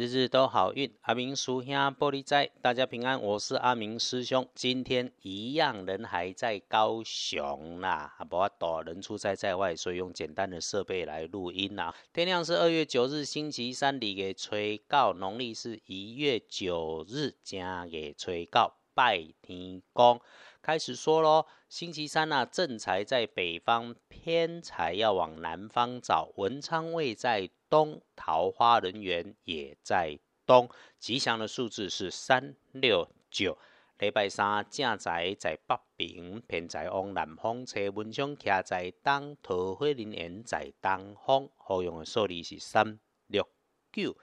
日日都好运，阿明叔兄玻璃仔，大家平安，我是阿明师兄。今天一样人还在高雄啦，啊，不法多人出差在外，所以用简单的设备来录音啦。天亮是二月九日星期三，里给吹告，农历是一月九日，加给吹告，拜天公。开始说喽，星期三呐，正财在北方，偏财要往南方找。文昌位在东，桃花人缘也在东。吉祥的数字是三六九。礼拜三正宅在北平，偏财往南方车文昌徛在东，桃花人缘在东方。好用的数字是三六九。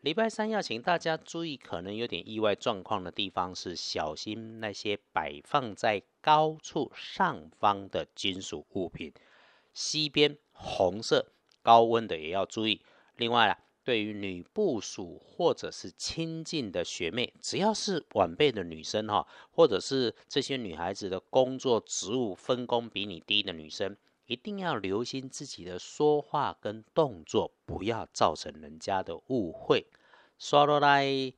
礼拜三要请大家注意，可能有点意外状况的地方是小心那些摆放在高处上方的金属物品。西边红色高温的也要注意。另外啊，对于女部属或者是亲近的学妹，只要是晚辈的女生哈，或者是这些女孩子的工作职务分工比你低的女生，一定要留心自己的说话跟动作，不要造成人家的误会。刷落来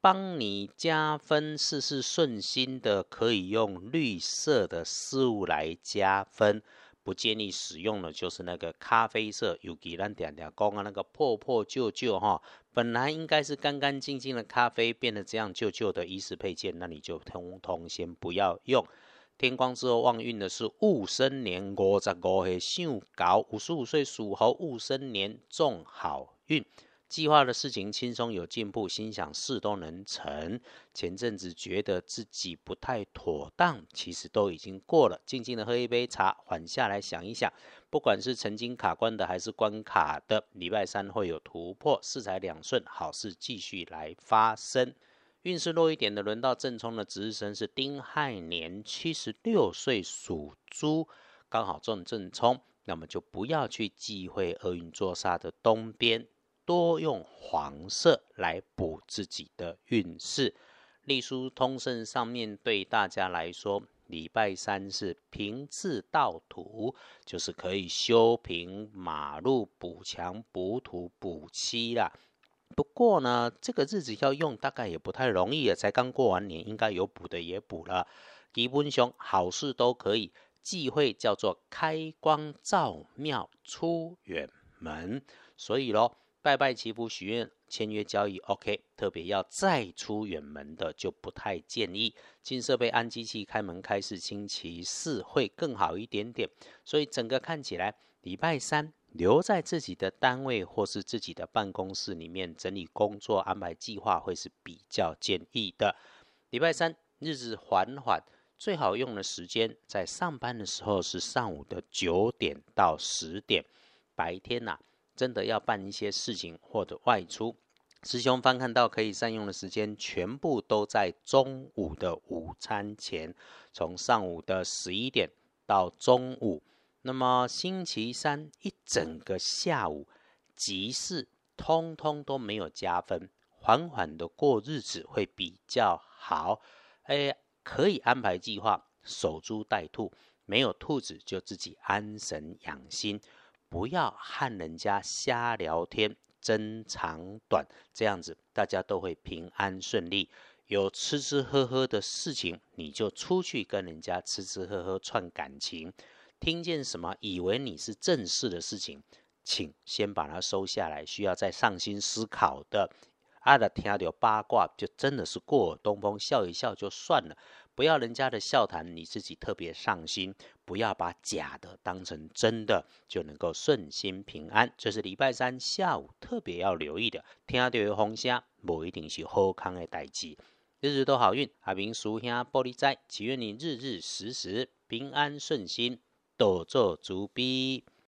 帮你加分，事事顺心的，可以用绿色的事物来加分。不建议使用的，就是那个咖啡色，有给咱点点讲啊，那个破破旧旧哈，本来应该是干干净净的咖啡，变得这样旧旧的衣饰配件，那你就通通先不要用。天光之后旺运的是戊申年五十五岁上高，五十五岁属猴戊申年重好运。计划的事情轻松有进步，心想事都能成。前阵子觉得自己不太妥当，其实都已经过了。静静的喝一杯茶，缓下来想一想，不管是曾经卡关的还是关卡的，礼拜三会有突破，四财两顺，好事继续来发生。运势弱一点的，轮到正冲的值日生是丁亥年七十六岁属猪，刚好中正冲，那么就不要去忌讳厄运坐煞的东边。多用黄色来补自己的运势。隶书通胜上面对大家来说，礼拜三是平治倒土，就是可以修平马路、补墙、补土、补漆啦。不过呢，这个日子要用，大概也不太容易啊。才刚过完年，应该有补的也补了。基本上好事都可以忌讳，叫做开光照庙出远门。所以咯。拜拜祈福许愿签约交易，OK。特别要再出远门的就不太建议。进设备安机器开门开市星期四会更好一点点。所以整个看起来，礼拜三留在自己的单位或是自己的办公室里面整理工作安排计划会是比较建议的。礼拜三日子缓缓，最好用的时间在上班的时候是上午的九点到十点，白天呐。真的要办一些事情或者外出，师兄翻看到可以善用的时间，全部都在中午的午餐前，从上午的十一点到中午。那么星期三一整个下午，集市通通都没有加分，缓缓的过日子会比较好。哎，可以安排计划，守株待兔，没有兔子就自己安神养心。不要和人家瞎聊天、争长短，这样子大家都会平安顺利。有吃吃喝喝的事情，你就出去跟人家吃吃喝喝串感情。听见什么以为你是正事的事情，请先把它收下来，需要再上心思考的。阿的听到八卦，就真的是过耳东风，笑一笑就算了。不要人家的笑谈，你自己特别上心，不要把假的当成真的，就能够顺心平安。这是礼拜三下午特别要留意的。听到有红虾，不一定是好康的代志。日日都好运，阿明叔兄玻璃仔，祈愿你日日时时平安顺心，多做主笔。